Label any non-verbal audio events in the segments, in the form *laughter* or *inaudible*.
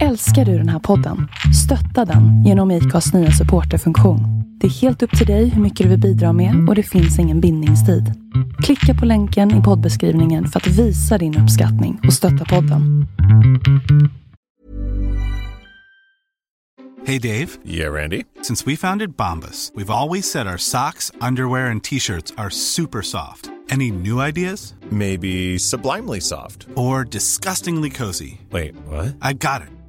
Älskar du den här podden? Stötta den genom IKAs nya supporterfunktion. Det är helt upp till dig hur mycket du vill bidra med och det finns ingen bindningstid. Klicka på länken i poddbeskrivningen för att visa din uppskattning och stötta podden. Hey Dave. Yeah, Randy. Since we founded Bombus, we've always said our socks, underwear, and t-shirts are super soft. Any new ideas? Maybe sublimely soft. Or disgustingly cozy? Wait, what? I got it.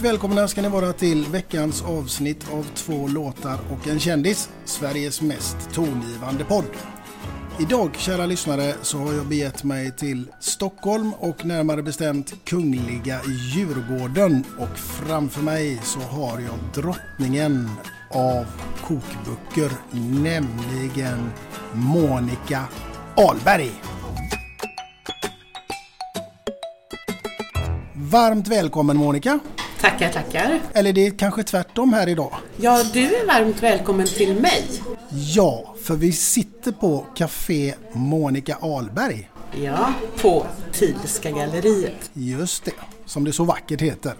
Och välkomna ska ni vara till veckans avsnitt av två låtar och en kändis, Sveriges mest tongivande podd. Idag, kära lyssnare, så har jag begett mig till Stockholm och närmare bestämt Kungliga Djurgården och framför mig så har jag drottningen av kokböcker, nämligen Monica Ahlberg. Varmt välkommen Monica! Tackar, tackar. Eller det är kanske tvärtom här idag. Ja, du är varmt välkommen till mig. Ja, för vi sitter på Café Monica Ahlberg. Ja, på Thielska galleriet. Just det, som det så vackert heter.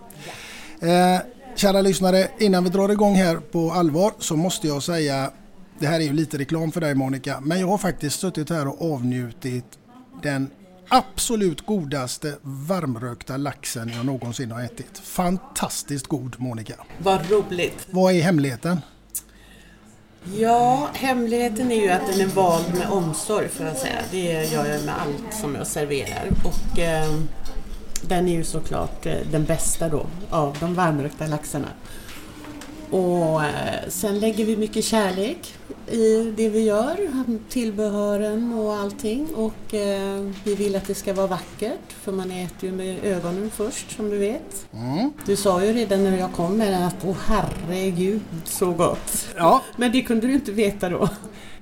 Eh, kära lyssnare, innan vi drar igång här på allvar så måste jag säga, det här är ju lite reklam för dig Monica, men jag har faktiskt suttit här och avnjutit den absolut godaste varmrökta laxen jag någonsin har ätit. Fantastiskt god Monica. Vad roligt. Vad är hemligheten? Ja, hemligheten är ju att den är vald med omsorg får jag säga. Det gör jag med allt som jag serverar. Och eh, den är ju såklart eh, den bästa då av de varmrökta laxarna. Och eh, sen lägger vi mycket kärlek i det vi gör, tillbehören och allting. Och eh, vi vill att det ska vara vackert, för man äter ju med ögonen först som du vet. Mm. Du sa ju redan när jag kom med att åh herregud så gott. Ja. Men det kunde du inte veta då.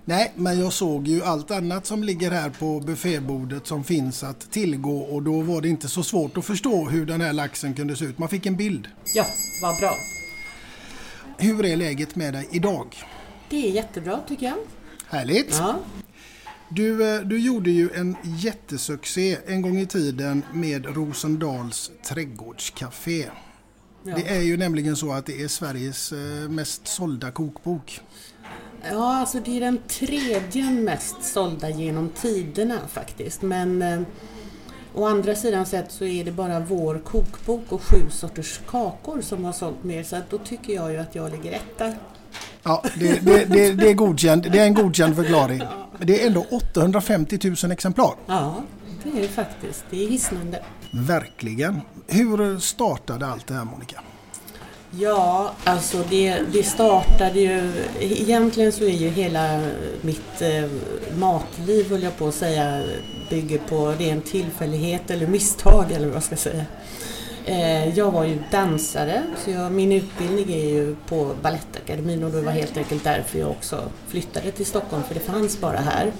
Nej, men jag såg ju allt annat som ligger här på buffébordet som finns att tillgå och då var det inte så svårt att förstå hur den här laxen kunde se ut. Man fick en bild. Ja, vad bra. Hur är läget med dig idag? Det är jättebra tycker jag. Härligt! Ja. Du, eh, du gjorde ju en jättesuccé en gång i tiden med Rosendals trädgårdscafé. Ja. Det är ju nämligen så att det är Sveriges eh, mest sålda kokbok. Ja, alltså det är den tredje mest sålda genom tiderna faktiskt. Men eh, å andra sidan sett så är det bara vår kokbok och sju sorters kakor som har sålt mer. Så att då tycker jag ju att jag ligger etta. Ja, det, det, det, det, är godkänd, det är en godkänd förklaring. Det är ändå 850 000 exemplar. Ja, det är det faktiskt. Det är hisnande. Verkligen. Hur startade allt det här Monica? Ja, alltså det, det startade ju... Egentligen så är ju hela mitt eh, matliv, höll jag på att säga, bygger på ren tillfällighet eller misstag eller vad jag ska säga. Eh, jag var ju dansare, så jag, min utbildning är ju på Balettakademin och det var helt enkelt därför jag också flyttade till Stockholm, för det fanns bara här.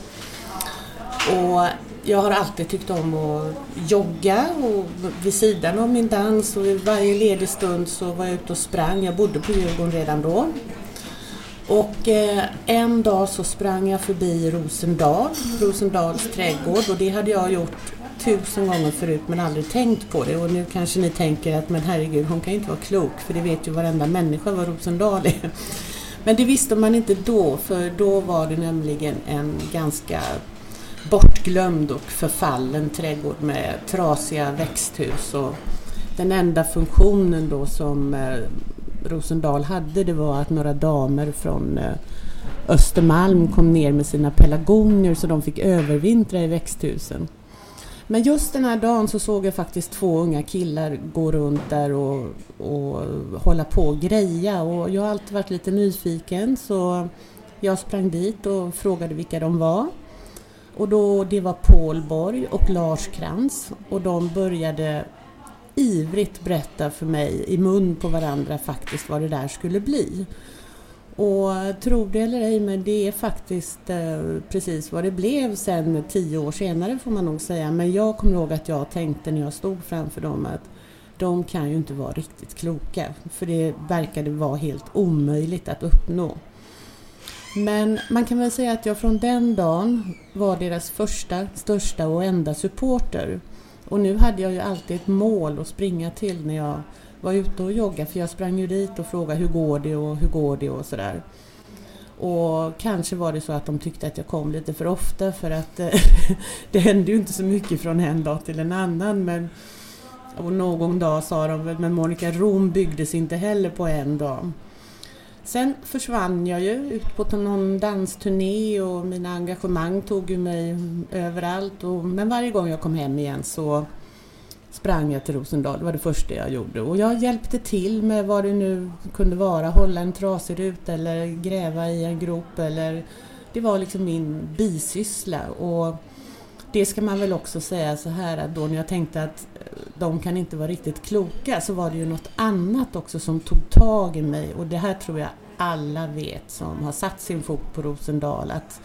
Och jag har alltid tyckt om att jogga och vid sidan av min dans och varje ledig stund så var jag ute och sprang. Jag bodde på Djurgården redan då. Och eh, en dag så sprang jag förbi Rosendal, Rosendals trädgård och det hade jag gjort tusen gånger förut men aldrig tänkt på det och nu kanske ni tänker att men herregud hon kan ju inte vara klok för det vet ju varenda människa vad Rosendal är. Men det visste man inte då för då var det nämligen en ganska bortglömd och förfallen trädgård med trasiga växthus och den enda funktionen då som eh, Rosendal hade det var att några damer från eh, Östermalm kom ner med sina pelargonier så de fick övervintra i växthusen. Men just den här dagen så såg jag faktiskt två unga killar gå runt där och, och hålla på och greja och jag har alltid varit lite nyfiken så jag sprang dit och frågade vilka de var. Och då, det var Paul Borg och Lars Krantz och de började ivrigt berätta för mig i mun på varandra faktiskt vad det där skulle bli. Och tro det eller ej, men det är faktiskt eh, precis vad det blev sen tio år senare får man nog säga. Men jag kommer ihåg att jag tänkte när jag stod framför dem att de kan ju inte vara riktigt kloka. För det verkade vara helt omöjligt att uppnå. Men man kan väl säga att jag från den dagen var deras första, största och enda supporter. Och nu hade jag ju alltid ett mål att springa till när jag var ute och joggade för jag sprang ju dit och frågade hur går det och hur går det och sådär. Och kanske var det så att de tyckte att jag kom lite för ofta för att *laughs* det hände ju inte så mycket från en dag till en annan. Men, och någon dag sa de väl, men Monica Rom byggdes inte heller på en dag. Sen försvann jag ju ut på någon dansturné och mina engagemang tog ju mig överallt. Och, men varje gång jag kom hem igen så sprang jag till Rosendal. Det var det första jag gjorde. Och jag hjälpte till med vad det nu kunde vara. Hålla en trasig ruta eller gräva i en grop. Eller, det var liksom min bisyssla. Och det ska man väl också säga så här att då när jag tänkte att de kan inte vara riktigt kloka så var det ju något annat också som tog tag i mig och det här tror jag alla vet som har satt sin fot på Rosendal att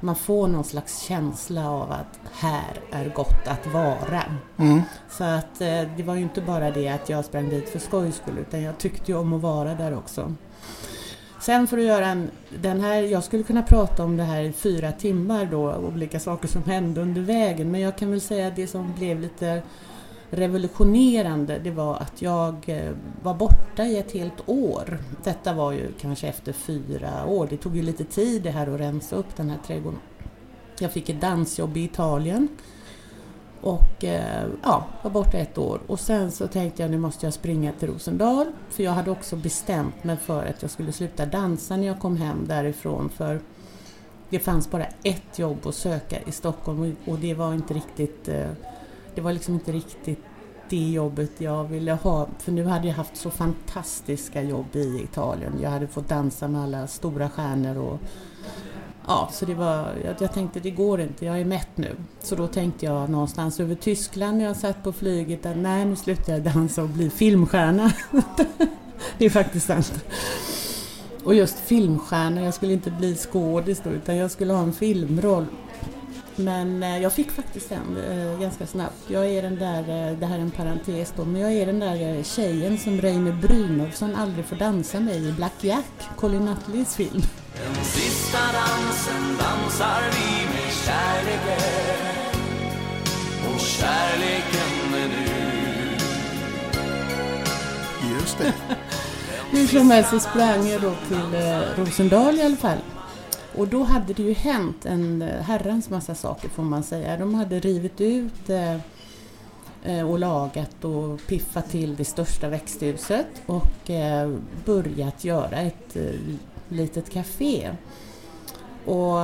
man får någon slags känsla av att här är gott att vara. Mm. Så att eh, det var ju inte bara det att jag sprang dit för skojs skull utan jag tyckte ju om att vara där också. Sen för att göra en, den här, jag skulle kunna prata om det här i fyra timmar då, olika saker som hände under vägen, men jag kan väl säga att det som blev lite revolutionerande det var att jag eh, var borta i ett helt år. Detta var ju kanske efter fyra år. Det tog ju lite tid det här att rensa upp den här trädgården. Jag fick ett dansjobb i Italien och eh, ja, var borta ett år. Och sen så tänkte jag nu måste jag springa till Rosendal för jag hade också bestämt mig för att jag skulle sluta dansa när jag kom hem därifrån för det fanns bara ett jobb att söka i Stockholm och det var inte riktigt eh, det var liksom inte riktigt det jobbet jag ville ha. För nu hade jag haft så fantastiska jobb i Italien. Jag hade fått dansa med alla stora stjärnor och Ja, så det var, jag, jag tänkte det går inte, jag är mätt nu. Så då tänkte jag någonstans över Tyskland när jag satt på flyget att nej nu slutar jag dansa och blir filmstjärna. *laughs* det är faktiskt sant. Och just filmstjärna, jag skulle inte bli skådis då utan jag skulle ha en filmroll. Men eh, jag fick faktiskt en eh, ganska snabbt. Jag är den där, eh, det här är en parentes då, men jag är den där eh, tjejen som Reine Brynolfsson aldrig får dansa med i Black Jack, Colin Nutleys film. Sista dansen dansar vi med kärleken och kärleken är nu. Just det. *laughs* Hur som helst så sprang jag då till Rosendal i alla fall och då hade det ju hänt en eh, herrans massa saker får man säga. De hade rivit ut eh, eh, och lagat och piffat till det största växthuset och börjat göra ett litet café. Och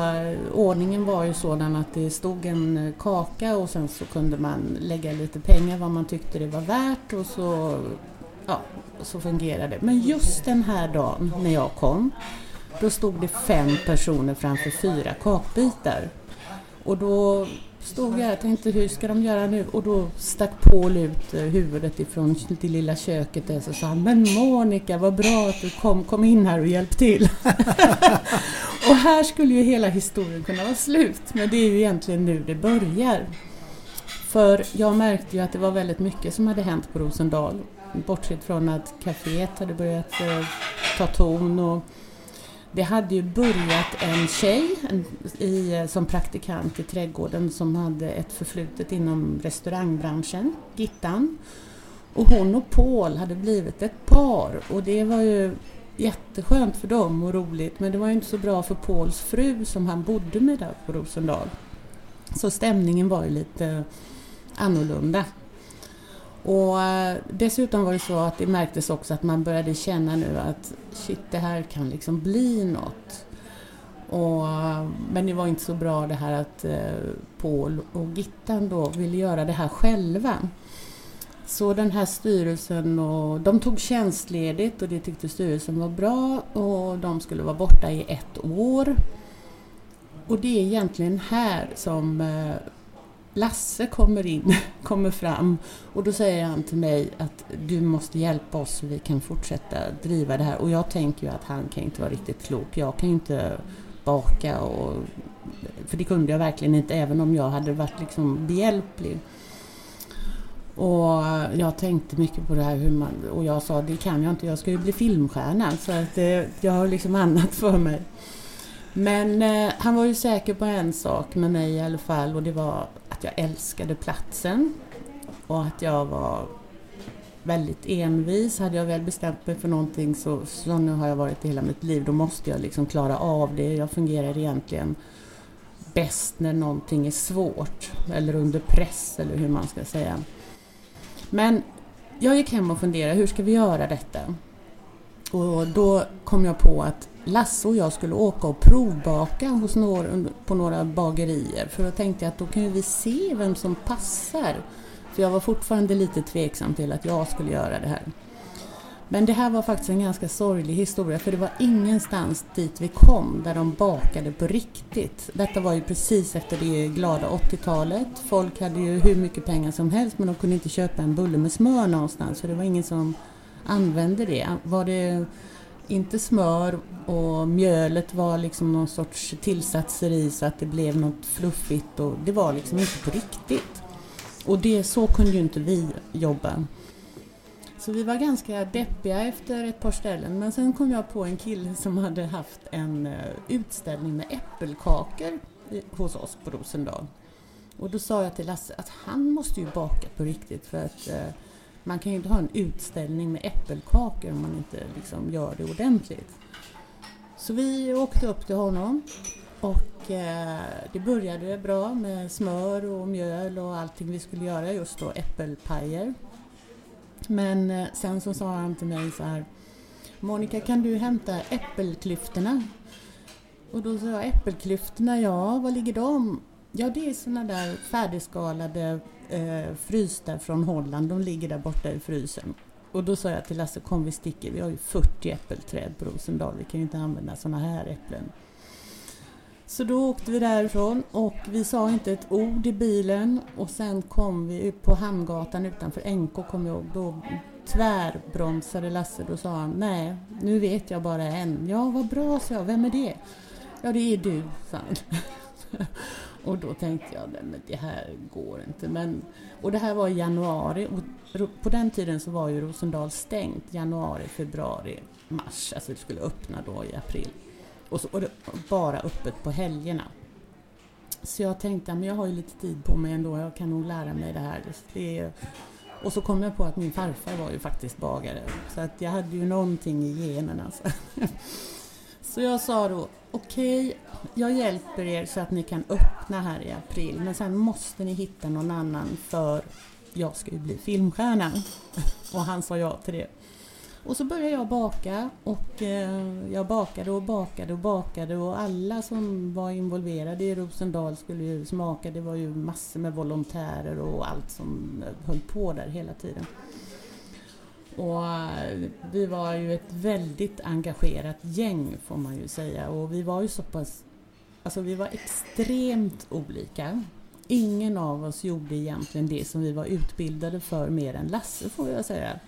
ordningen var ju sådan att det stod en kaka och sen så kunde man lägga lite pengar vad man tyckte det var värt och så ja, så fungerade det. Men just den här dagen när jag kom, då stod det fem personer framför fyra kakbitar. Och då stod jag och tänkte hur ska de göra nu? Och då stack Paul ut eh, huvudet ifrån det lilla köket där och sa Men Monica vad bra att du kom, kom in här och hjälp till. *laughs* och här skulle ju hela historien kunna vara slut men det är ju egentligen nu det börjar. För jag märkte ju att det var väldigt mycket som hade hänt på Rosendal. Bortsett från att kaféet hade börjat eh, ta ton och det hade ju börjat en tjej en, i, som praktikant i trädgården som hade ett förflutet inom restaurangbranschen, Gittan. Och hon och Paul hade blivit ett par och det var ju jätteskönt för dem och roligt men det var ju inte så bra för Pauls fru som han bodde med där på Rosendal. Så stämningen var ju lite annorlunda. Och eh, dessutom var det så att det märktes också att man började känna nu att shit, det här kan liksom bli något. Och, eh, men det var inte så bra det här att eh, Paul och Gittan då ville göra det här själva. Så den här styrelsen, och, de tog tjänstledigt och det tyckte styrelsen var bra och de skulle vara borta i ett år. Och det är egentligen här som Lasse kommer in, *laughs* kommer fram och då säger han till mig att du måste hjälpa oss så vi kan fortsätta driva det här. Och jag tänker ju att han kan inte vara riktigt klok. Jag kan ju inte baka och... För det kunde jag verkligen inte även om jag hade varit liksom behjälplig. Och jag tänkte mycket på det här hur man... Och jag sa det kan jag inte, jag ska ju bli filmstjärna så att det, jag har liksom annat för mig. Men eh, han var ju säker på en sak med mig i alla fall och det var att jag älskade platsen och att jag var väldigt envis. Hade jag väl bestämt mig för någonting så, så nu har jag varit i hela mitt liv, då måste jag liksom klara av det. Jag fungerar egentligen bäst när någonting är svårt eller under press eller hur man ska säga. Men jag gick hem och funderade, hur ska vi göra detta? Och då kom jag på att Lasse och jag skulle åka och provbaka hos några, på några bagerier för då tänkte jag att då kan vi se vem som passar. För jag var fortfarande lite tveksam till att jag skulle göra det här. Men det här var faktiskt en ganska sorglig historia för det var ingenstans dit vi kom där de bakade på riktigt. Detta var ju precis efter det glada 80-talet. Folk hade ju hur mycket pengar som helst men de kunde inte köpa en bulle med smör någonstans så det var ingen som använde det. Var det inte smör och mjölet var liksom någon sorts tillsatser i så att det blev något fluffigt och det var liksom inte på riktigt. Och det, så kunde ju inte vi jobba. Så vi var ganska deppiga efter ett par ställen men sen kom jag på en kille som hade haft en eh, utställning med äppelkakor hos oss på Rosendal. Och då sa jag till Lasse att han måste ju baka på riktigt för att eh, man kan ju inte ha en utställning med äppelkakor om man inte liksom gör det ordentligt. Så vi åkte upp till honom och eh, det började bra med smör och mjöl och allting vi skulle göra, just då äppelpajer. Men eh, sen så sa han till mig så här Monica kan du hämta äppelklyftorna? Och då sa jag äppelklyftorna, ja var ligger de? Ja det är såna där färdigskalade eh, frysta från Holland. De ligger där borta i frysen. Och då sa jag till Lasse, kom vi sticker. Vi har ju 40 äppelträd på Rosendal. Vi kan ju inte använda sådana här äpplen. Så då åkte vi därifrån och vi sa inte ett ord i bilen och sen kom vi ut på Hamngatan utanför NK, kommer jag ihåg. Då tvärbromsade Lasse. Då sa han, nej, nu vet jag bara en. Ja, vad bra, sa jag. Vem är det? Ja, det är du, sa han. Och då tänkte jag, nej men det här går inte. Men, och det här var i januari och på den tiden så var ju Rosendal stängt. Januari, februari, mars. Alltså det skulle öppna då i april. Och, så, och det bara öppet på helgerna. Så jag tänkte, men jag har ju lite tid på mig ändå. Jag kan nog lära mig det här. Det och så kom jag på att min farfar var ju faktiskt bagare. Så att jag hade ju någonting i generna. Så, *laughs* Så jag sa då, okej, okay, jag hjälper er så att ni kan öppna här i april, men sen måste ni hitta någon annan för jag ska ju bli filmstjärna. Och han sa ja till det. Och så började jag baka och eh, jag bakade och bakade och bakade och alla som var involverade i Rosendal skulle ju smaka. Det var ju massor med volontärer och allt som höll på där hela tiden. Och eh, vi var ju ett väldigt engagerat gäng får man ju säga och vi var ju så pass, alltså vi var extremt olika. Ingen av oss gjorde egentligen det som vi var utbildade för mer än Lasse får jag säga.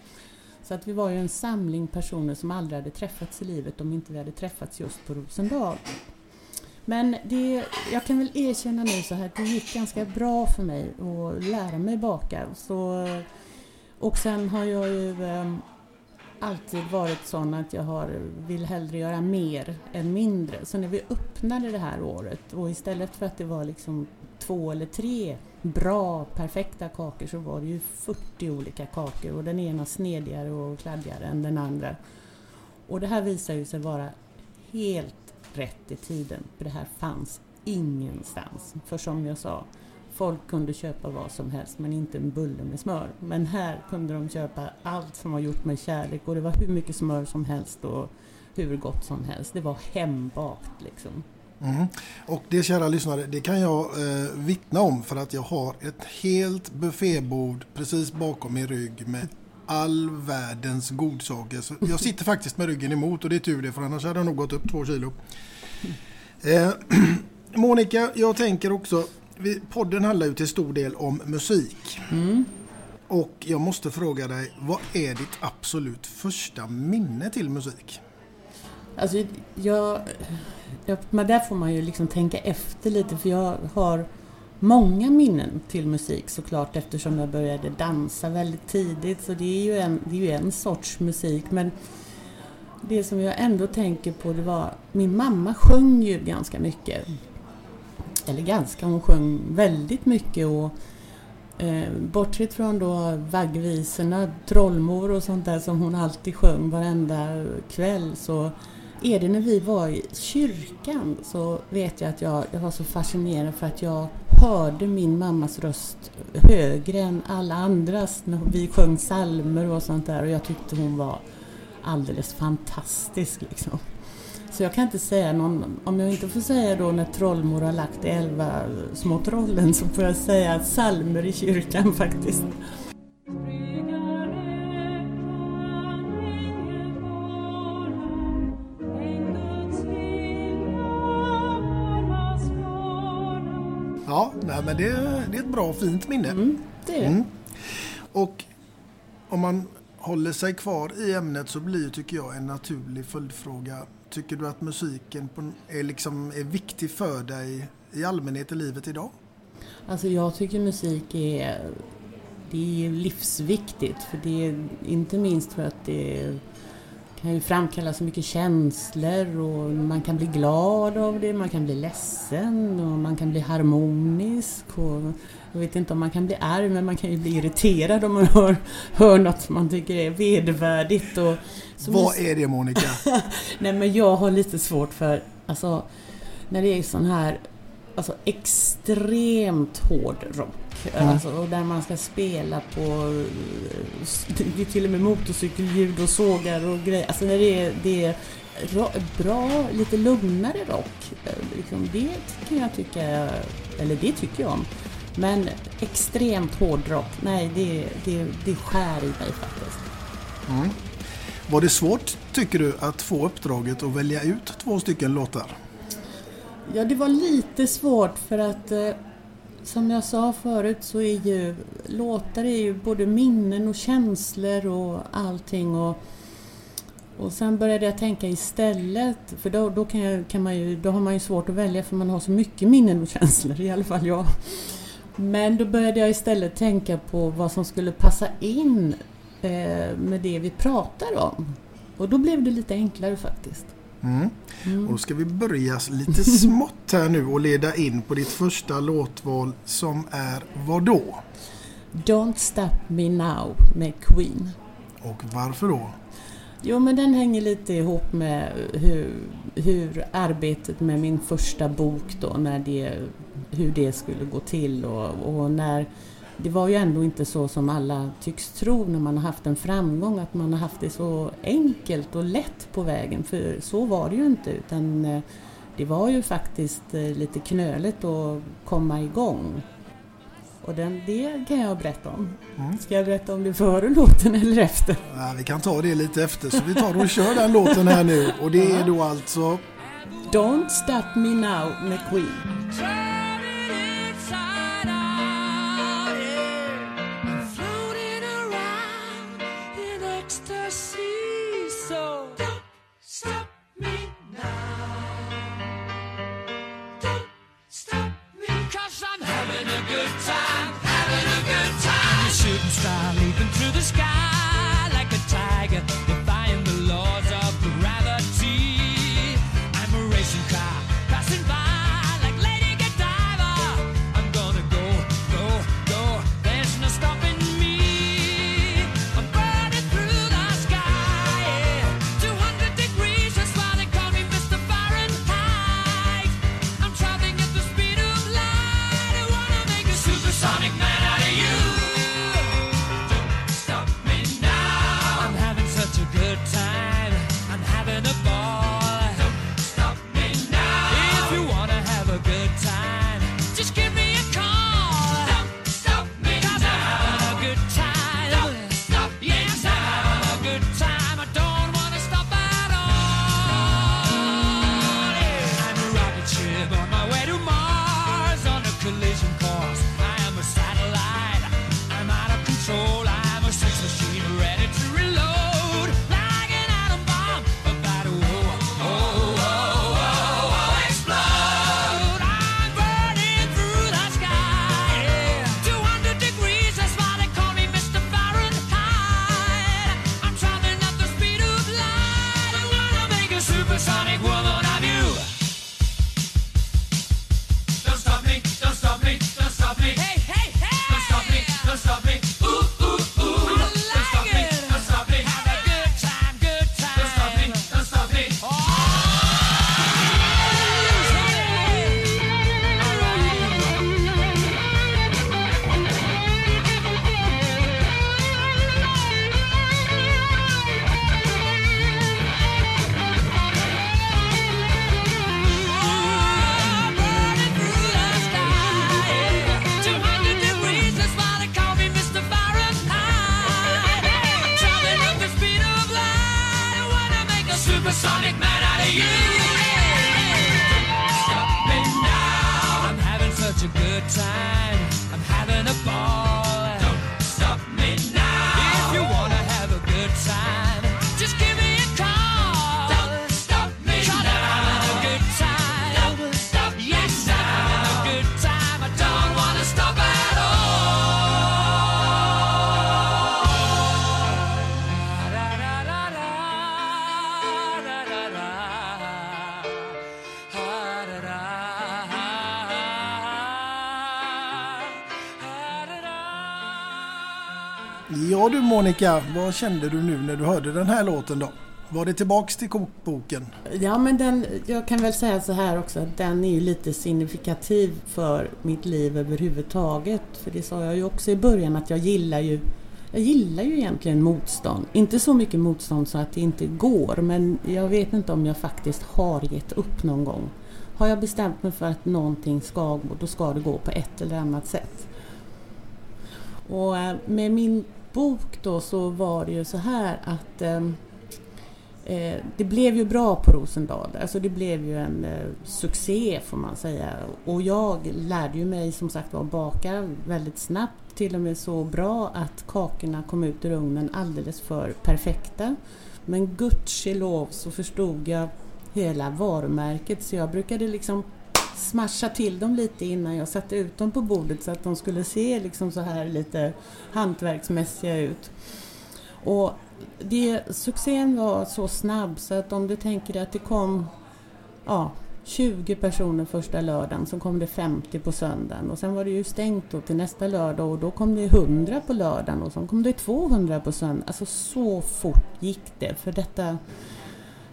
Så att vi var ju en samling personer som aldrig hade träffats i livet om inte vi hade träffats just på Rosendal. Men det, jag kan väl erkänna nu så här att det gick ganska bra för mig att lära mig baka. Så, och sen har jag ju ehm, alltid varit sån att jag har, vill hellre göra mer än mindre. Så när vi öppnade det här året och istället för att det var liksom två eller tre bra, perfekta kakor så var det ju 40 olika kakor och den ena snedigare och kladdigare än den andra. Och det här visar ju sig vara helt rätt i tiden, för det här fanns ingenstans. För som jag sa, folk kunde köpa vad som helst men inte en bulle med smör. Men här kunde de köpa allt som var gjort med kärlek och det var hur mycket smör som helst och hur gott som helst. Det var hembakt liksom. Mm. Och det kära lyssnare, det kan jag eh, vittna om för att jag har ett helt buffébord precis bakom min rygg med all världens godsaker. Så jag sitter faktiskt med ryggen emot och det är tur det för annars hade jag nog gått upp två kilo. Eh, *clears throat* Monica, jag tänker också, vi, podden handlar ju till stor del om musik. Mm. Och jag måste fråga dig, vad är ditt absolut första minne till musik? Alltså, jag, jag, men där får man ju liksom tänka efter lite för jag har många minnen till musik såklart eftersom jag började dansa väldigt tidigt så det är ju en, det är ju en sorts musik men det som jag ändå tänker på det var min mamma sjöng ju ganska mycket. Eller ganska, hon sjöng väldigt mycket och eh, bortsett från då vaggvisorna, trollmor och sånt där som hon alltid sjöng varenda kväll så är det när vi var i kyrkan så vet jag att jag, jag var så fascinerad för att jag hörde min mammas röst högre än alla andras när vi sjöng salmer och sånt där och jag tyckte hon var alldeles fantastisk liksom. Så jag kan inte säga någon, om jag inte får säga då när trollmor har lagt elva små trollen så får jag säga salmer i kyrkan faktiskt. Ja, nej, men det, det är ett bra fint minne. Mm, det är det. Mm. Och om man håller sig kvar i ämnet så blir tycker jag en naturlig följdfråga. Tycker du att musiken är, liksom, är viktig för dig i allmänhet i livet idag? Alltså jag tycker musik är, det är livsviktigt. För det är inte minst för att det kan ju framkalla så mycket känslor och man kan bli glad av det, man kan bli ledsen och man kan bli harmonisk. Och jag vet inte om man kan bli arg men man kan ju bli irriterad om man hör, hör något man tycker är vedervärdigt. Och, Vad är det Monica? *laughs* Nej men jag har lite svårt för, alltså när det är sån här alltså, extremt hård rock. Mm. Alltså, och där man ska spela på det är till och med motorcykelljud och sågar och grejer. Alltså när det är, det är bra, lite lugnare rock. Liksom det kan jag tycka, eller det tycker jag om. Men extremt hård rock, nej det, det, det skär i mig faktiskt. Mm. Var det svårt, tycker du, att få uppdraget att välja ut två stycken låtar? Ja, det var lite svårt för att eh, som jag sa förut så är ju låtar är ju både minnen och känslor och allting. Och, och sen började jag tänka istället, för då, då, kan jag, kan man ju, då har man ju svårt att välja för man har så mycket minnen och känslor, i alla fall jag. Men då började jag istället tänka på vad som skulle passa in eh, med det vi pratar om. Och då blev det lite enklare faktiskt. Mm. Mm. Och då ska vi börja lite *laughs* smått här nu och leda in på ditt första låtval som är vad då? Don't Stop Me Now med Queen. Och varför då? Jo men den hänger lite ihop med hur, hur arbetet med min första bok då, när det, hur det skulle gå till och, och när det var ju ändå inte så som alla tycks tro när man har haft en framgång, att man har haft det så enkelt och lätt på vägen. För så var det ju inte, utan eh, det var ju faktiskt eh, lite knöligt att komma igång. Och den, det kan jag berätta om. Mm. Ska jag berätta om det före *laughs* låten eller efter? Ja, vi kan ta det lite efter så vi tar och kör den låten här nu och det är då alltså Don't Stop Me Now med Queen. sonic man out of you. Stop me now. I'm having such a good time. I'm having a ball. Ja du Monica, vad kände du nu när du hörde den här låten då? Var det tillbaks till kokboken? Ja, men den, jag kan väl säga så här också att den är ju lite signifikativ för mitt liv överhuvudtaget. För det sa jag ju också i början att jag gillar ju jag gillar ju egentligen motstånd. Inte så mycket motstånd så att det inte går, men jag vet inte om jag faktiskt har gett upp någon gång. Har jag bestämt mig för att någonting ska gå, då ska det gå på ett eller annat sätt. Och eh, med min bok då så var det ju så här att eh, eh, det blev ju bra på Rosendal. Alltså det blev ju en eh, succé får man säga. Och jag lärde ju mig som sagt att baka väldigt snabbt. Till och med så bra att kakorna kom ut ur ugnen alldeles för perfekta. Men gudskelov så förstod jag hela varumärket så jag brukade liksom smasha till dem lite innan jag satte ut dem på bordet så att de skulle se liksom så här lite hantverksmässiga ut. Och det, succén var så snabb så att om du tänker att det kom ja, 20 personer första lördagen, så kom det 50 på söndagen och sen var det ju stängt då till nästa lördag och då kom det 100 på lördagen och sen kom det 200 på söndagen. Alltså så fort gick det för detta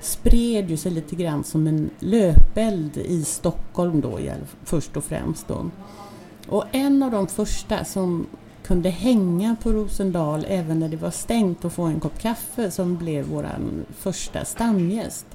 spred ju sig lite grann som en löpeld i Stockholm då först och främst då. Och en av de första som kunde hänga på Rosendal även när det var stängt och få en kopp kaffe som blev vår första stamgäst.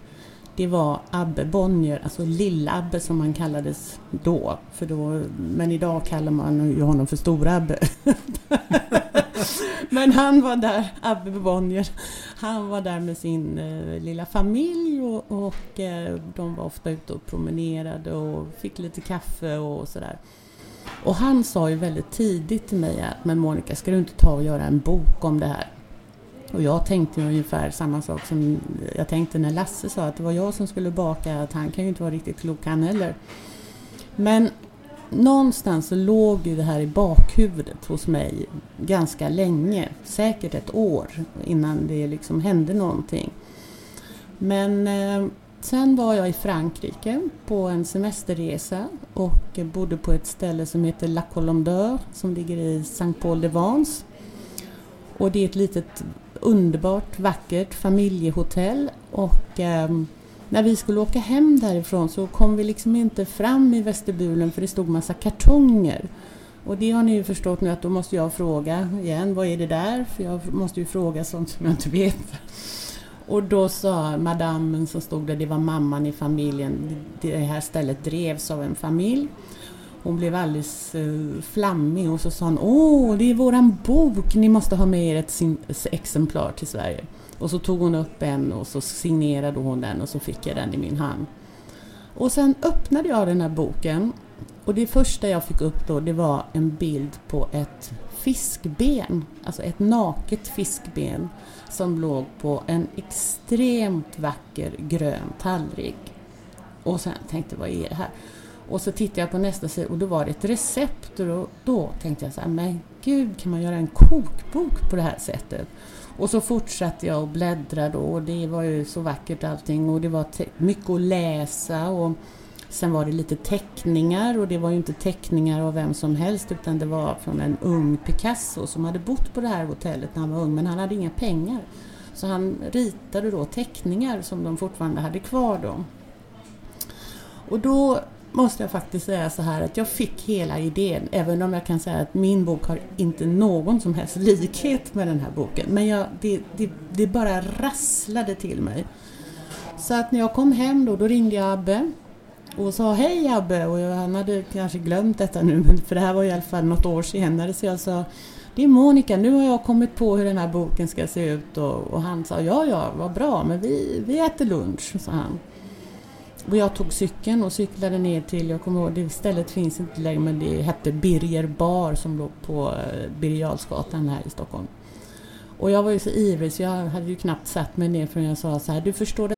det var Abbe Bonnier, alltså Lill-Abbe som han kallades då. För då. Men idag kallar man ju honom för Stor-Abbe. *laughs* *laughs* men han var där, Abbe Bonnier, han var där med sin eh, lilla familj och, och eh, de var ofta ute och promenerade och fick lite kaffe och sådär. Och han sa ju väldigt tidigt till mig att men Monica, ska du inte ta och göra en bok om det här? Och jag tänkte ungefär samma sak som jag tänkte när Lasse sa att det var jag som skulle baka, att han kan ju inte vara riktigt klok han heller. Men någonstans så låg ju det här i bakhuvudet hos mig ganska länge, säkert ett år innan det liksom hände någonting. Men eh, sen var jag i Frankrike på en semesterresa och bodde på ett ställe som heter La Colombe som ligger i Saint-Paul-de-Vence. Och det är ett litet underbart vackert familjehotell och eh, när vi skulle åka hem därifrån så kom vi liksom inte fram i vestibulen för det stod massa kartonger. Och det har ni ju förstått nu att då måste jag fråga igen, vad är det där? För jag måste ju fråga sånt som jag inte vet. Och då sa madammen som stod där, det var mamman i familjen, det här stället drevs av en familj. Hon blev alldeles eh, flammig och så sa hon Åh, det är våran bok, ni måste ha med er ett exemplar till Sverige. Och så tog hon upp en och så signerade hon den och så fick jag den i min hand. Och sen öppnade jag den här boken och det första jag fick upp då det var en bild på ett fiskben, alltså ett naket fiskben som låg på en extremt vacker grön tallrik. Och sen tänkte jag, vad är det här? Och så tittade jag på nästa sida och då var det ett recept och då tänkte jag så här, men gud kan man göra en kokbok på det här sättet? Och så fortsatte jag att bläddra då och det var ju så vackert allting och det var mycket att läsa och sen var det lite teckningar och det var ju inte teckningar av vem som helst utan det var från en ung Picasso som hade bott på det här hotellet när han var ung men han hade inga pengar. Så han ritade då teckningar som de fortfarande hade kvar då. Och då måste jag faktiskt säga så här att jag fick hela idén, även om jag kan säga att min bok har inte någon som helst likhet med den här boken. Men jag, det, det, det bara rasslade till mig. Så att när jag kom hem då, då ringde jag Abbe och sa hej Abbe och jag, han hade kanske glömt detta nu för det här var i alla fall något år senare så jag sa det är Monica, nu har jag kommit på hur den här boken ska se ut och, och han sa ja ja, vad bra men vi, vi äter lunch, sa han. Och jag tog cykeln och cyklade ner till, jag kommer ihåg, det stället finns inte längre men det hette Birger bar som låg på eh, Birger här i Stockholm. Och jag var ju så ivrig så jag hade ju knappt satt mig ner förrän jag sa så här, du förstår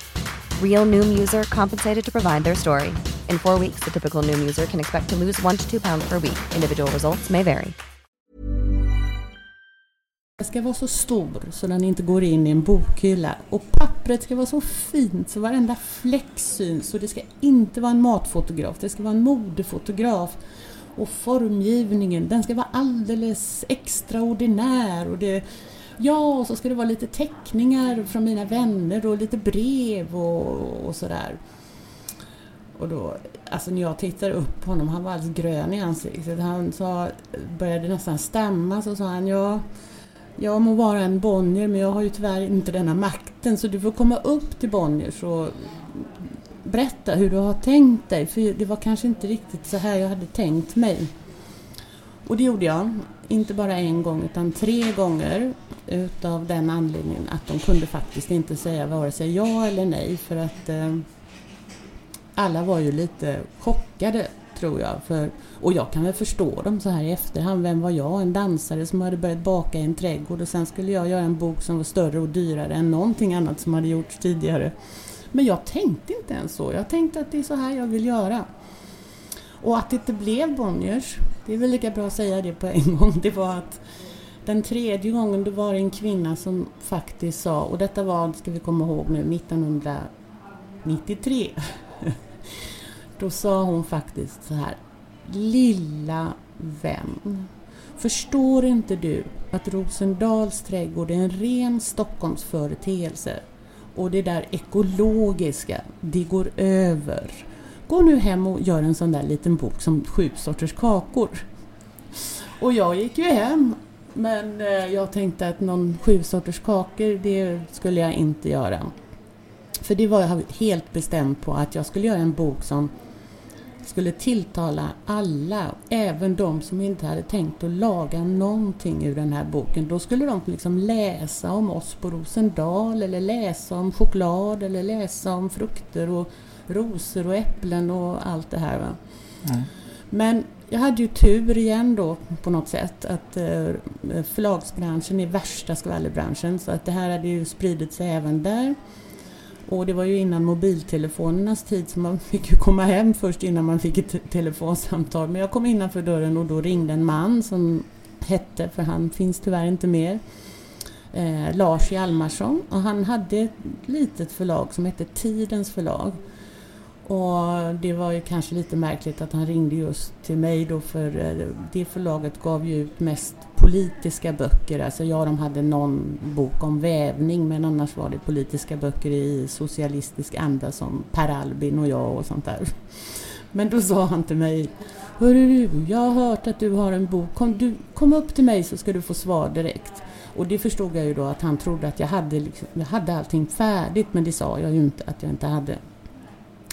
Real Noom user compensated to provide their story. In four weeks, the typical Noom user can expect to lose one to two pounds per week. Individual results may vary. Den ska vara så stor så den inte går in i en bokhylla. Och pappret ska vara så fint så varenda fläck syns. Och det ska inte vara en matfotograf, det ska vara en modefotograf. Och formgivningen, den ska vara alldeles extraordinär. Och det, ja, och så ska det vara lite teckningar från mina vänner och lite brev och, och sådär. Och då, alltså när jag tittade upp på honom, han var alldeles grön i ansiktet. Han sa, började nästan stämma, så sa han, ja, jag må vara en Bonnier men jag har ju tyvärr inte denna makten så du får komma upp till Bonniers och berätta hur du har tänkt dig. För det var kanske inte riktigt så här jag hade tänkt mig. Och det gjorde jag. Inte bara en gång utan tre gånger utav den anledningen att de kunde faktiskt inte säga vare sig ja eller nej för att eh, alla var ju lite chockade tror jag. För, och jag kan väl förstå dem så här i efterhand. Vem var jag? En dansare som hade börjat baka i en trädgård och sen skulle jag göra en bok som var större och dyrare än någonting annat som hade gjorts tidigare. Men jag tänkte inte ens så. Jag tänkte att det är så här jag vill göra. Och att det inte blev Bonniers, det är väl lika bra att säga det på en *laughs* gång. Det var att den tredje gången det var en kvinna som faktiskt sa, och detta var, ska vi komma ihåg nu, 1993. *laughs* Då sa hon faktiskt så här. Lilla vän. Förstår inte du att Rosendals trädgård är en ren Stockholmsföreteelse? Och det där ekologiska, det går över. Gå nu hem och gör en sån där liten bok som sju sorters kakor. Och jag gick ju hem. Men eh, jag tänkte att någon sju sorters kakor, det skulle jag inte göra. För det var jag helt bestämd på att jag skulle göra en bok som skulle tilltala alla, även de som inte hade tänkt att laga någonting ur den här boken. Då skulle de liksom läsa om oss på Rosendal eller läsa om choklad eller läsa om frukter och rosor och äpplen och allt det här. Va? Mm. Men jag hade ju tur igen då på något sätt att eh, förlagsbranschen är värsta skvallerbranschen så att det här hade ju spridit sig även där. Och det var ju innan mobiltelefonernas tid så man *laughs* fick ju komma hem först innan man fick ett telefonsamtal. Men jag kom innanför dörren och då ringde en man som hette, för han finns tyvärr inte mer, eh, Lars Hjalmarsson. Och han hade ett litet förlag som hette Tidens förlag. Och det var ju kanske lite märkligt att han ringde just till mig då för eh, det förlaget gav ju ut mest politiska böcker. Alltså ja, de hade någon bok om vävning men annars var det politiska böcker i socialistisk anda som Per Albin och jag och sånt där. Men då sa han till mig Hörru du, jag har hört att du har en bok. Kom, du, kom upp till mig så ska du få svar direkt. Och det förstod jag ju då att han trodde att jag hade, liksom, jag hade allting färdigt men det sa jag ju inte att jag inte hade.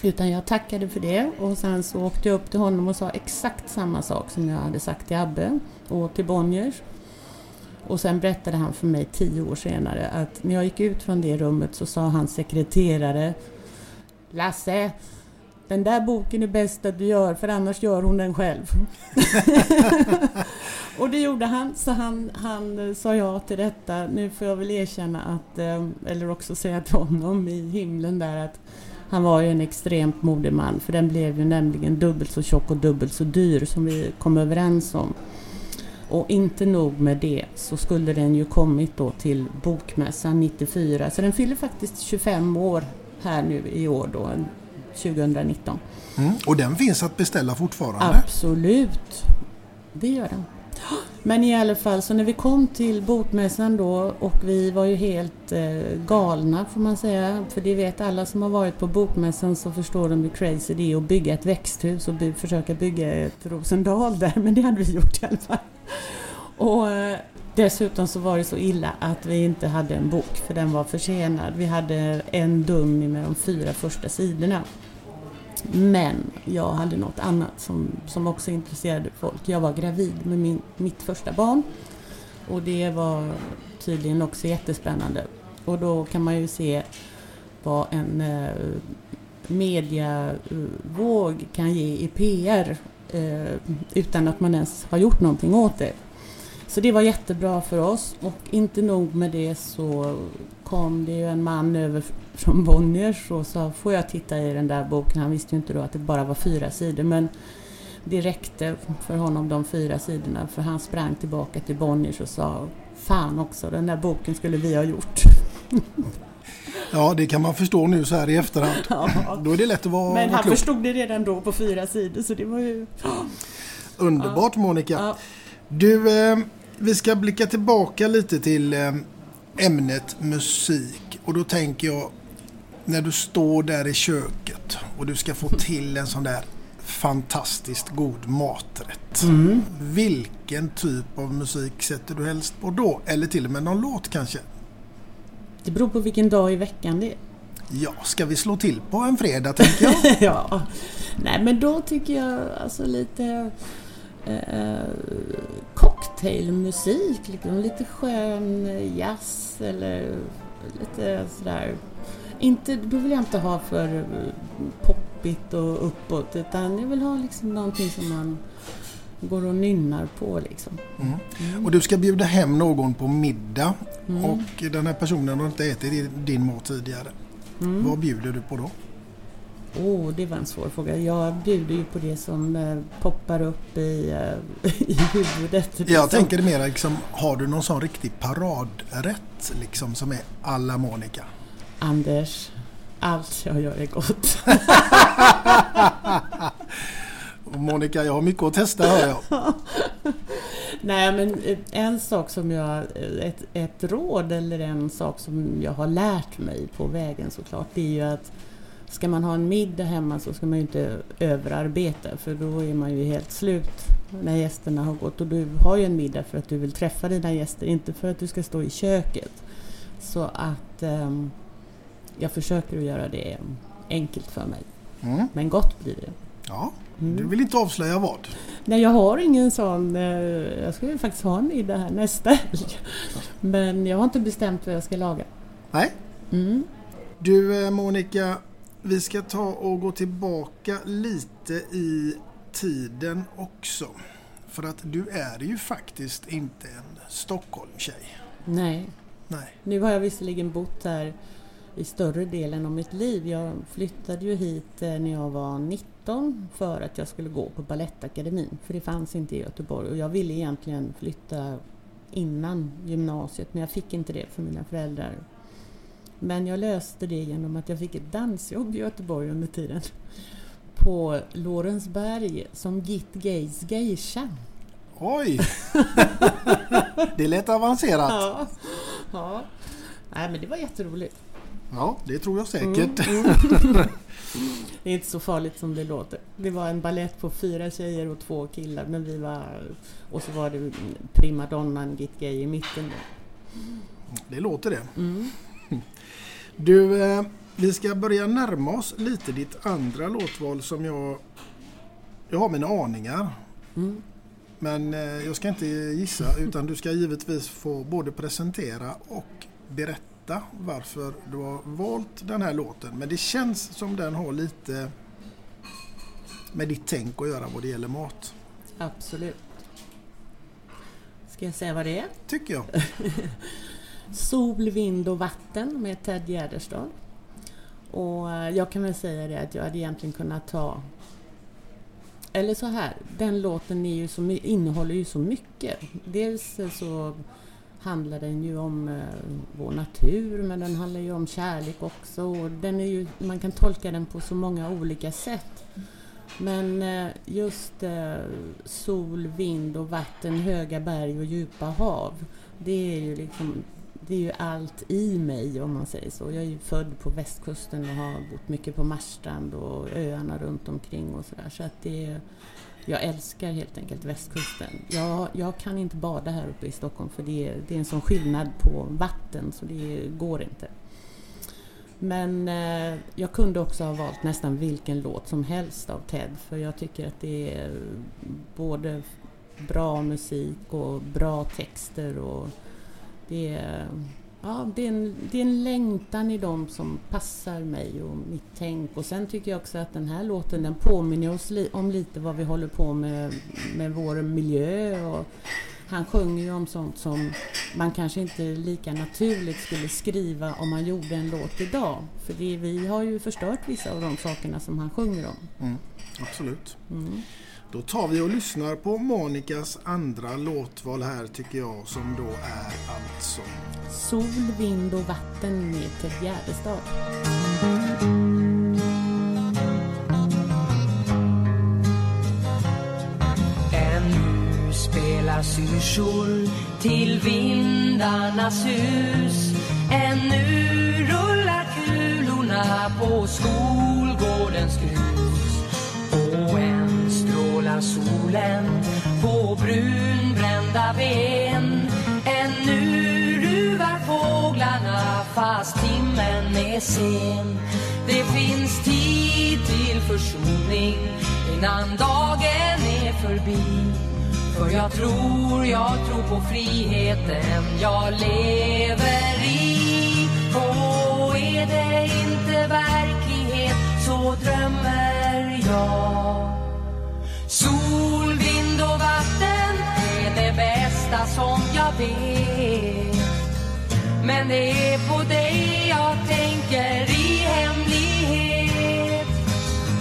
Utan jag tackade för det och sen så åkte jag upp till honom och sa exakt samma sak som jag hade sagt till Abbe och till Bonniers. Och sen berättade han för mig tio år senare att när jag gick ut från det rummet så sa hans sekreterare Lasse, den där boken är bäst att du gör för annars gör hon den själv. *laughs* och det gjorde han, så han, han eh, sa ja till detta. Nu får jag väl erkänna att, eh, eller också säga till honom i himlen där att han var ju en extremt modig man för den blev ju nämligen dubbelt så tjock och dubbelt så dyr som vi kom överens om. Och inte nog med det så skulle den ju kommit då till Bokmässan 94 så den fyller faktiskt 25 år här nu i år då, 2019. Mm, och den finns att beställa fortfarande? Absolut, det gör den. Men i alla fall, så när vi kom till bokmässan då och vi var ju helt eh, galna får man säga. För det vet alla som har varit på bokmässan så förstår de hur crazy det är att bygga ett växthus och by försöka bygga ett Rosendal där. Men det hade vi gjort i alla fall. Och eh, dessutom så var det så illa att vi inte hade en bok för den var försenad. Vi hade en dummy med de fyra första sidorna. Men jag hade något annat som, som också intresserade folk. Jag var gravid med min, mitt första barn och det var tydligen också jättespännande. Och då kan man ju se vad en eh, mediavåg kan ge i PR eh, utan att man ens har gjort någonting åt det. Så det var jättebra för oss och inte nog med det så kom det ju en man över från Bonniers och sa får jag titta i den där boken. Han visste ju inte då att det bara var fyra sidor men det räckte för honom de fyra sidorna för han sprang tillbaka till Bonniers och sa fan också den där boken skulle vi ha gjort. *laughs* Ja, det kan man förstå nu så här i efterhand. Ja. Då är det lätt att vara Men han klok. förstod det redan då på fyra sidor så det var ju... Underbart Ja. Monica. Ja. Du, eh, vi ska blicka tillbaka lite till eh, ämnet musik. Och då tänker jag när du står där i köket och du ska få till en sån där fantastiskt god maträtt. Mm. Vilken typ av musik sätter du helst på då? Eller till och med någon låt kanske? Det beror på vilken dag i veckan det är. Ja, ska vi slå till på en fredag tänker jag? *laughs* ja. Nej men då tycker jag alltså lite eh, cocktailmusik, liksom, lite skön jazz eller lite sådär. Inte, då vill jag inte ha för eh, poppigt och uppåt utan jag vill ha liksom någonting som man går och nynnar på liksom. Mm. Och du ska bjuda hem någon på middag Mm. och den här personen har inte ätit din mat tidigare. Mm. Vad bjuder du på då? Oh, det var en svår fråga. Jag bjuder ju på det som eh, poppar upp i, eh, *laughs* i huvudet. Jag liksom. tänker mer liksom, har du någon sån riktig paradrätt liksom som är alla Monica? Anders, allt jag gör är gott. *laughs* Monica, jag har mycket att testa hör jag. *laughs* Nej, men eh, en sak som jag, eh, ett, ett råd eller en sak som jag har lärt mig på vägen såklart, det är ju att ska man ha en middag hemma så ska man ju inte överarbeta för då är man ju helt slut när gästerna har gått. Och du har ju en middag för att du vill träffa dina gäster, inte för att du ska stå i köket. Så att ehm, jag försöker att göra det enkelt för mig. Mm. Men gott blir det. Ja, Mm. du vill inte avslöja vad? Nej, jag har ingen sån. eh, Jag ska ju faktiskt ha en middag här nästa helg. Men jag har inte bestämt vad jag ska laga. Nej. Mm. Du eh, Monica, vi ska ta och gå tillbaka lite i tiden också. För att du är ju faktiskt inte en Stockholmstjej. Nej. Nej. Nu har jag visserligen bott här i större delen av mitt liv. Jag flyttade ju hit eh, när jag var 19 för att jag skulle gå på Balettakademin. För det fanns inte i Göteborg och jag ville egentligen flytta innan gymnasiet men jag fick inte det för mina föräldrar. Men jag löste det genom att jag fick ett dansjobb i Göteborg under tiden. På Lorensberg som Git Gays geisha. Oj! *laughs* det lät avancerat. Ja. ja. Nej men det var jätteroligt. Ja, det tror jag säkert. Mm, mm. Det är inte så farligt som det låter. Det var en ballett på fyra tjejer och två killar men vi var... Och så var det primadonnan Git Gay i mitten. Det låter det. Mm. Du, eh, vi ska börja närma oss lite ditt andra låtval som jag... Jag har mina aningar. Mm. Men eh, jag ska inte gissa utan du ska givetvis få både presentera och berätta varför du har valt den här låten. Men det känns som den har lite med ditt tänk att göra vad det gäller mat. Absolut. Ska jag säga vad det är? Tycker jag. *laughs* Sol, vind och vatten med Ted Gärdestad. Och eh, jag kan väl säga det att jag hade egentligen kunnat ta eller så här, den låten är ju så, innehåller ju så mycket. Dels så handlar den ju om eh, vår natur men den handlar ju om kärlek också. Och den är ju, man kan tolka den på så många olika sätt. Men eh, just eh, sol, vind och vatten, höga berg och djupa hav. Det är ju liksom det är ju allt i mig om man säger så. Jag är ju född på västkusten och har bott mycket på Marstrand och öarna runt omkring och sådär. Så att det är, jag älskar helt enkelt västkusten. Jag, jag kan inte bada här uppe i Stockholm för det är, det är en sån skillnad på vatten så det går inte. Men eh, jag kunde också ha valt nästan vilken låt som helst av Ted för jag tycker att det är både bra musik och bra texter och det är, ja, det är, en, det är en längtan i dem som passar mig och mitt tänk. Och sen tycker jag också att den här låten den påminner oss li om lite vad vi håller på med med vår miljö. Och han sjunger ju om sånt som man kanske inte lika naturligt skulle skriva om man gjorde en låt idag. För det, vi har ju förstört vissa av de sakerna som han sjunger om. Mm, absolut. Mm. Då tar vi och lyssnar på Monikas andra låtval här tycker jag som då är alltså Sol, vind och vatten med Ted Gärdestad. Ännu spelar syrsor till vindarnas hus Ännu rullar kulorna på skolgårdens grus strålar solen på brunbrända ben. Ännu ruvar fåglarna fast timmen är sen. Det finns tid till försoning innan dagen är förbi. För jag tror, jag tror på friheten jag lever i. Och är det inte verklighet så drömmer jag. Sol, vind och vatten är det bästa som jag vet. Men det är på dig jag tänker i hemlighet.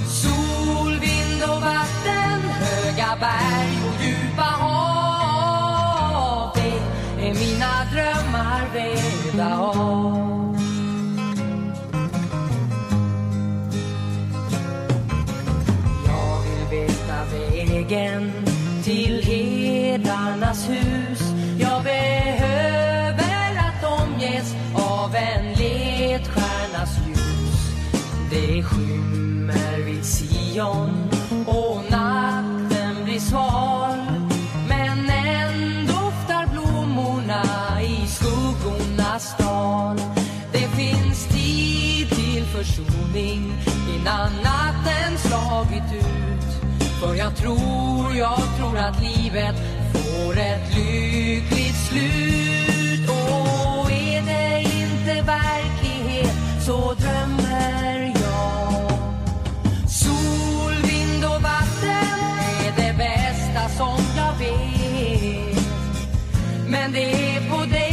Sol, vind och vatten, höga berg. Jag tror, jag tror att livet får ett lyckligt slut. Och är det inte verklighet så drömmer jag. Sol, vind och vatten är det bästa som jag vet. Men det är på dig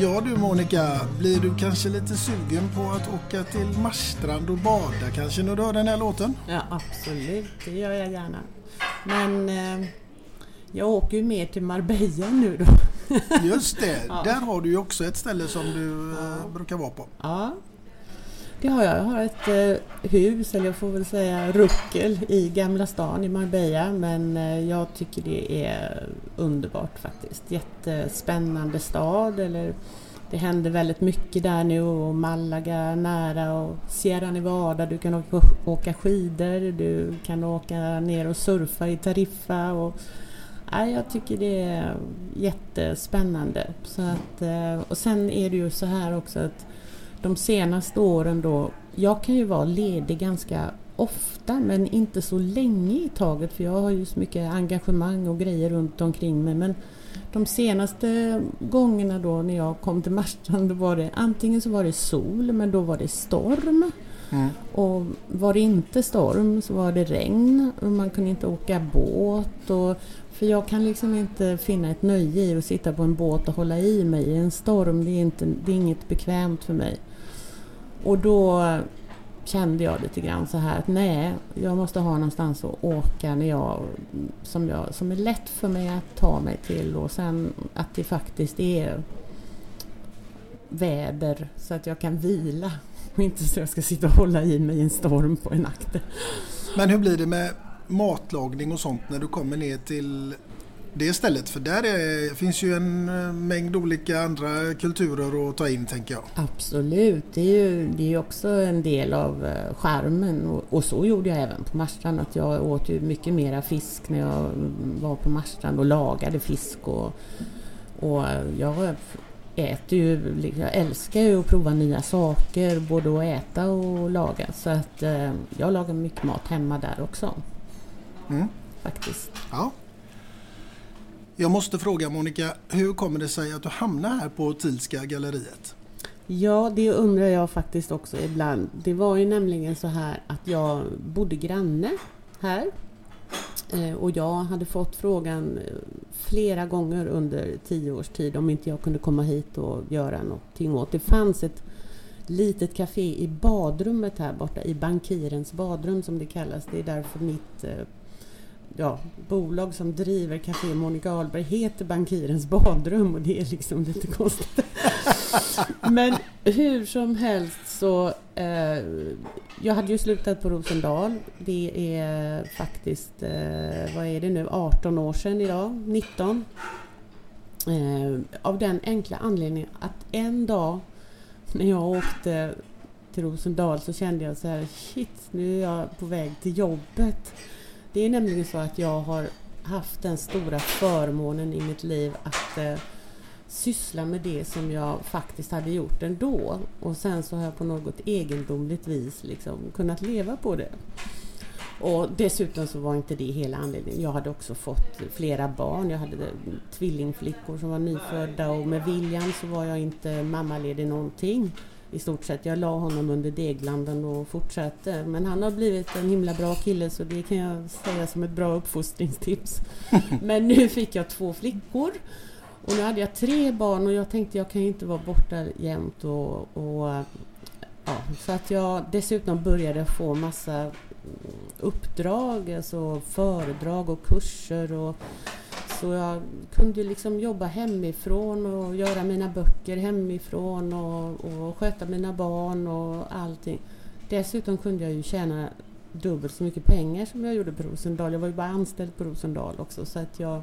Ja du Monica, blir du kanske lite sugen på att åka till Marstrand och bada kanske när du hör den här låten? Ja, absolut. Det gör jag gärna. Men eh, jag åker ju mer till Marbella nu då. Just det, *laughs* Ja. där har du ju också ett ställe som du eh, brukar vara på. Ja, det har jag. Jag har ett eh, hus, eller jag får väl säga ruckel, i Gamla stan i Marbella. Men eh, jag tycker det är underbart faktiskt. Jättespännande stad. Eller, det händer väldigt mycket där nu och Malaga nära och Sierra Nevada. Du kan åka, åka skidor, du kan åka ner och surfa i Tariffa. Och, Nej, jag tycker det är jättespännande. Så att, eh, och sen är det ju så här också att de senaste åren då, jag kan ju vara ledig ganska ofta men inte så länge i taget för jag har ju så mycket engagemang och grejer runt omkring mig. Men de senaste gångerna då när jag kom till Marstrand då var det antingen så var det sol men då var det storm. Mm. Och var det inte storm så var det regn och man kunde inte åka båt. Och, för jag kan liksom inte finna ett nöje i att sitta på en båt och hålla i mig i en storm. Det är, inte, det är inget bekvämt för mig. Och då kände jag lite grann så här att nej, jag måste ha någonstans att åka när jag, som, jag, som är lätt för mig att ta mig till och sen att det faktiskt är väder så att jag kan vila och inte så att jag ska sitta och hålla i mig i en storm på en akter. Men hur blir det med matlagning och sånt när du kommer ner till det stället? För där är, finns ju en eh, mängd olika andra kulturer att ta in tänker jag. Absolut, det är ju det är också en del av eh, skärmen och, och, så gjorde jag även på Marstrand. Att jag åt ju mycket mera fisk när jag var på Marstrand och lagade fisk. Och, och jag äter ju, jag älskar ju att prova nya saker, både att äta och laga. Så att eh, jag lagar mycket mat hemma där också. Mm. Faktiskt. Ja. Jag måste fråga Monica, hur kommer det sig att du hamnar här på Tilska galleriet? Ja, det undrar jag faktiskt också ibland. Det var ju nämligen så här att jag bodde granne här eh, och jag hade fått frågan eh, flera gånger under tio års tid om inte jag kunde komma hit och göra någonting åt. Det fanns ett litet café i badrummet här borta, i bankirens badrum som det kallas. Det är därför mitt eh, ja, bolag som driver Café Monica Ahlberg heter Bankirens badrum och det är liksom lite konstigt. *laughs* Men hur som helst så, eh, jag hade ju slutat på Rosendal. Det är faktiskt, eh, vad är det nu, 18 år sedan idag, 19. Eh, av den enkla anledningen att en dag när jag åkte till Rosendal så kände jag så här, shit, nu är jag på väg till jobbet. Det är nämligen så att jag har haft den stora förmånen i mitt liv att eh, syssla med det som jag faktiskt hade gjort ändå. Och sen så har jag på något egendomligt vis liksom kunnat leva på det. Och dessutom så var inte det hela anledningen. Jag hade också fått flera barn. Jag hade eh, tvillingflickor som var nyfödda och med William så var jag inte mammaledig någonting i stort sett. Jag la honom under degblandan och fortsatte. Men han har blivit en himla bra kille så det kan jag säga som ett bra uppfostringstips. *laughs* Men nu fick jag två flickor och nu hade jag tre barn och jag tänkte jag kan ju inte vara borta jämt och, och ja, så att jag dessutom började få massa uppdrag, alltså föredrag och kurser och så jag kunde liksom jobba hemifrån och göra mina böcker hemifrån och, och sköta mina barn och allting. Dessutom kunde jag ju tjäna dubbelt så mycket pengar som jag gjorde på Rosendal. Jag var ju bara anställd på Rosendal också så att jag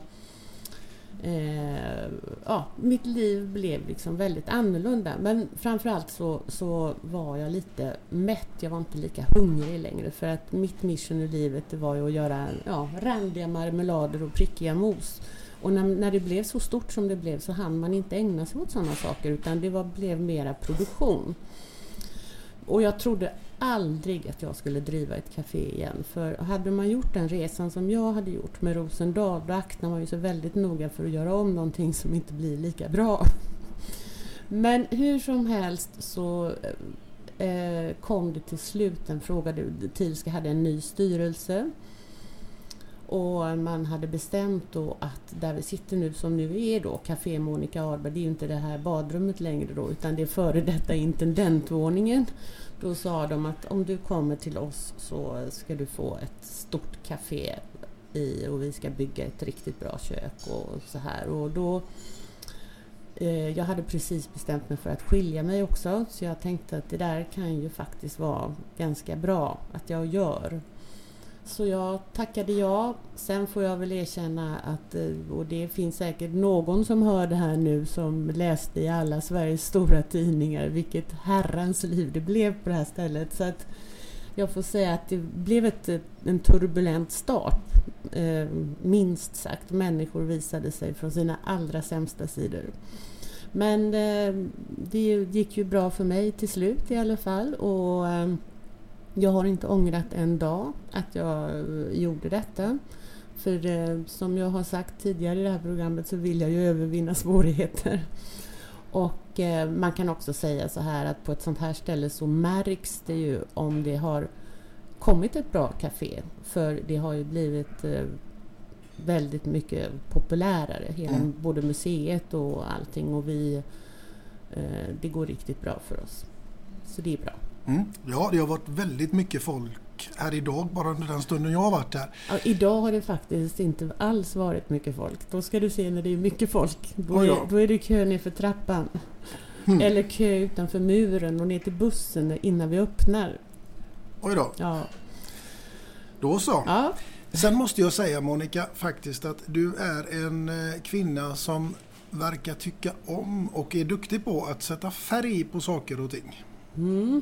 eh, ja, mitt liv blev liksom väldigt annorlunda. Men framförallt så, så var jag lite mätt. Jag var inte lika hungrig längre. För att mitt mission i livet det var ju att göra ja, randiga marmelader och prickiga mos. Och när, när det blev så stort som det blev så hann man inte ägna sig åt sådana saker utan det var, blev mera produktion. Och jag trodde aldrig att jag skulle driva ett café igen. För hade man gjort den resan som jag hade gjort med Rosendal, då aktar man ju sig väldigt noga för att göra om någonting som inte blir lika bra. Men hur som helst så eh, kom det till slut en fråga. Tilska hade en ny styrelse. Och man hade bestämt då att där vi sitter nu, som nu är då Café Monica Arberg, det är ju inte det här badrummet längre då, utan det är före detta intendentvåningen. Då sa de att om du kommer till oss så ska du få ett stort café i och vi ska bygga ett riktigt bra kök och så här. Och då, eh, jag hade precis bestämt mig för att skilja mig också så jag tänkte att det där kan ju faktiskt vara ganska bra att jag gör. Så jag tackade ja. Sen får jag väl erkänna att, eh, och det finns säkert någon som hör det här nu som läste i alla Sveriges stora tidningar vilket herrans liv det blev på det här stället. Så att jag får säga att det blev ett, eh, en turbulent start. Eh, minst sagt. Människor visade sig från sina allra sämsta sidor. Men eh, det gick ju bra för mig till slut i alla fall. Och eh, jag har inte ångrat en dag att jag eh, gjorde detta. För eh, som jag har sagt tidigare i det här programmet så vill jag ju övervinna svårigheter. Och eh, man kan också säga så här att på ett sånt här ställe så märks det ju om det har kommit ett bra café. För det har ju blivit eh, väldigt mycket populärare, hela, mm. både museet och allting. Och vi, det går riktigt bra för oss. Så det är bra. Mm. Ja, det har varit väldigt mycket folk här idag bara under den stunden jag har varit här. Ja, idag har det faktiskt inte alls varit mycket folk. Då ska du se när det är mycket folk. Då, är, då. då är det kö ner för trappan. Mm. Eller kö utanför muren och ner till bussen innan vi öppnar. Oj då. Ja. Då så. Ja. Sen måste jag säga Monica faktiskt att du är en eh, kvinna som verkar tycka om och är duktig på att sätta färg på saker och ting. Mm.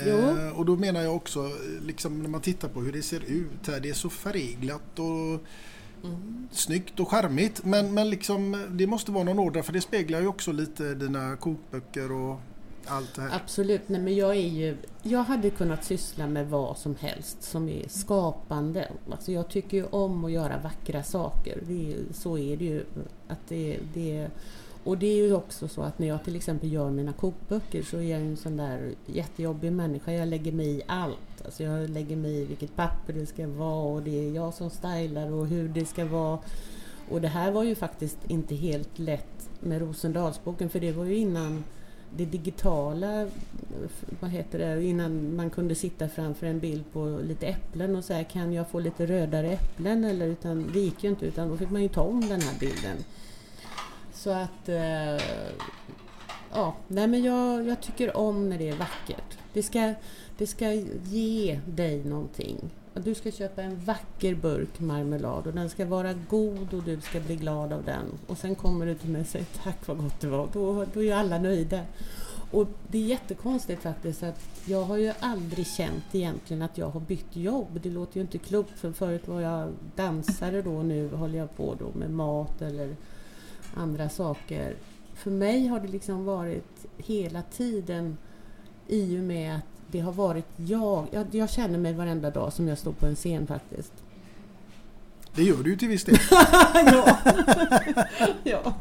Eh, och då menar jag också liksom när man tittar på hur det ser ut här. Det är så färgglatt och Mm. snyggt och charmigt. Men, men liksom, det måste vara någon ådra för det speglar ju också lite dina kokböcker och allt det här. Absolut, nej men jag är ju... Jag hade kunnat syssla med vad som helst som är skapande. Alltså jag tycker ju om att göra vackra saker. Är, så är det ju. Att det, det, och det är ju också så att när jag till exempel gör mina kokböcker så är jag en sån där jättejobbig människa. Jag lägger mig i allt. Alltså jag lägger mig i vilket papper det ska vara och det är jag som stylar och hur det ska vara. Och det här var ju faktiskt inte helt lätt med Rosendalsboken för det var ju innan det digitala, vad heter det, innan man kunde sitta framför en bild på lite äpplen och säga kan jag få lite rödare äpplen eller utan det gick ju inte utan då fick man ju ta om den här bilden. Så att eh, ja, nej men jag, jag tycker om när det är vackert. Det ska, det ska ge dig någonting. Du ska köpa en vacker burk marmelad och den ska vara god och du ska bli glad av den. Och sen kommer du till mig och säger tack vad gott det var. Då, då är ju alla nöjda. Och det är jättekonstigt faktiskt att jag har ju aldrig känt egentligen att jag har bytt jobb. Det låter ju inte klokt för förut var jag dansare då och nu håller jag på då med mat eller andra saker. För mig har det liksom varit hela tiden i och med att det har varit jag. Jag, jag känner mig varenda dag som jag står på en scen faktiskt. Det gör du ju till viss del. *laughs* ja. *laughs* ja.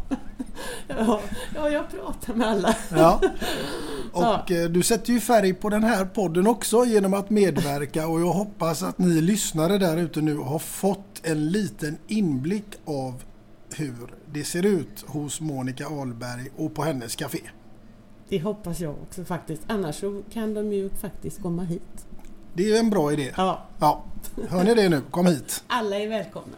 Ja. ja, jag pratar med alla. *laughs* Ja. Och eh, du sätter ju färg på den här podden också genom att medverka och jag hoppas att ni lyssnare där ute nu har fått en liten inblick av hur det ser ut hos Monica Ahlberg och på hennes café. Det hoppas jag också faktiskt. Annars så kan de ju faktiskt komma hit. Det är en bra idé. Ja. ja. Hör ni det nu? Kom hit. Alla är välkomna.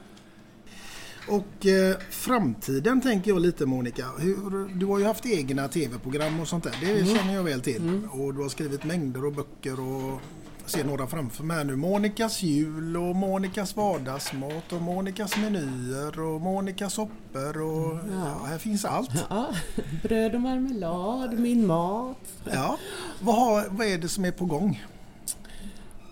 Och eh, framtiden tänker jag lite Monica. Hur, du har ju haft egna tv-program och sånt där. Det Mm. känner jag väl till. Och du har skrivit mängder av böcker och jag ser några framför mig här nu. Monikas jul och Monikas vardagsmat och Monikas menyer och Monikas soppor och ja. här finns allt. Ja, bröd och marmelad, min mat. Ja. Vad, har, vad är det som är på gång?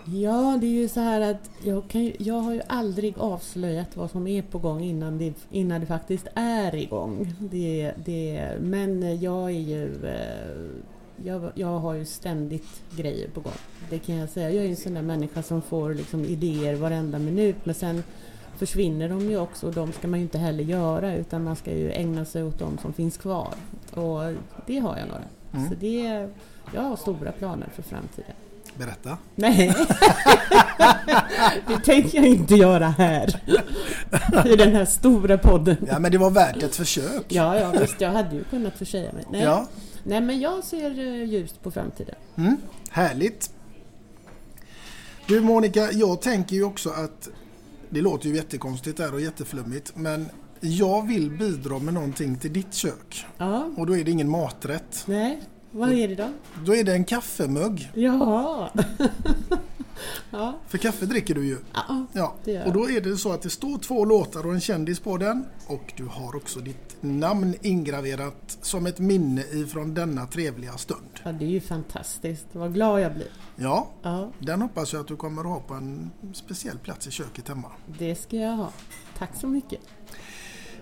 Ja, det är ju så här att jag, kan jag har ju aldrig avslöjat vad som är på gång innan det, innan det faktiskt är igång. Det, det, men jag är ju... Jag, jag har ju ständigt grejer på gång. Det kan jag säga. Jag är ju en sån där människa som får liksom idéer varenda minut men sen försvinner de ju också och de ska man ju inte heller göra utan man ska ju ägna sig åt de som finns kvar. Och det har jag några. Mm. Så det, jag har stora planer för framtiden. Berätta. Nej, *laughs* det tänker jag inte göra här. I den här stora podden. Ja men det var värt ett försök. Ja, ja visst, jag hade ju kunnat försäga mig. Nej, Ja. Nej men jag ser eh, ljust på framtiden. Mm, härligt. Du Monica, jag tänker ju också att det låter ju jättekonstigt där och jätteflummigt men jag vill bidra med någonting till ditt kök. Ja. Och då är det ingen maträtt. Nej, vad är det då? Då är det en kaffemugg. Jaha. *laughs* ja. För kaffe dricker du ju. Ja, Ja. Och då är det så att det står två låtar och en kändis på den. Och du har också ditt namn ingraverat som ett minne ifrån denna trevliga stund. ja, det är ju fantastiskt. Vad glad jag blir. Ja, Ja, den hoppas jag att du kommer att ha på en speciell plats i köket hemma. det ska jag ha. Tack så mycket.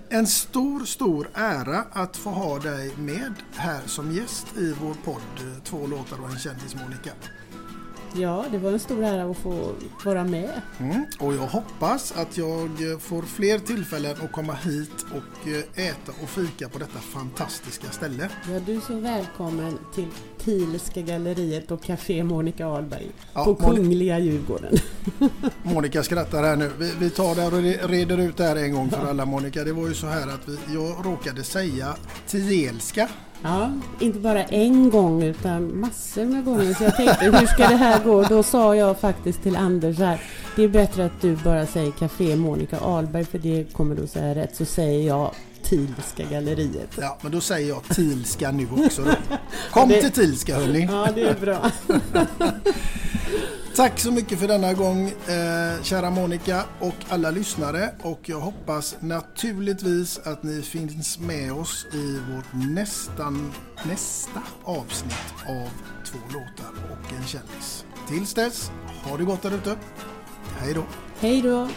En stor, stor ära att få ha dig med här som gäst i vår podd eh, Två låtar och en kändis Monica. Ja, det var en stor ära att få vara med. Mm. Och jag hoppas att jag får fler tillfällen att komma hit och eh, äta och fika på detta fantastiska ställe. Ja, du är så välkommen till Thielska galleriet och Café Monica Ahlberg Ja, på Mon- Kungliga Djurgården. *laughs* Monica skrattar här nu. Vi, vi tar det och re- reder ut det här en gång för alla Monica. Det var ju så här att vi, jag råkade säga Tielska. Ja, inte bara en gång utan massor med gånger. Så jag tänkte, hur ska det här gå? Då sa jag faktiskt till Anders här, det är bättre att du bara säger Café Monica Ahlberg för det kommer du säga rätt. Så säger jag Thielska galleriet. Ja, men då säger jag Tielska nu också då. Kom *laughs* Det- till Tielska hörni. Ja, det är bra. *laughs* Tack så mycket för denna gång eh, kära Monica och alla lyssnare och jag hoppas naturligtvis att ni finns med oss i vårt nästan nästa avsnitt av Två låtar och en kändis. Tills dess, ha det gott där ute. Hej då! Hej då!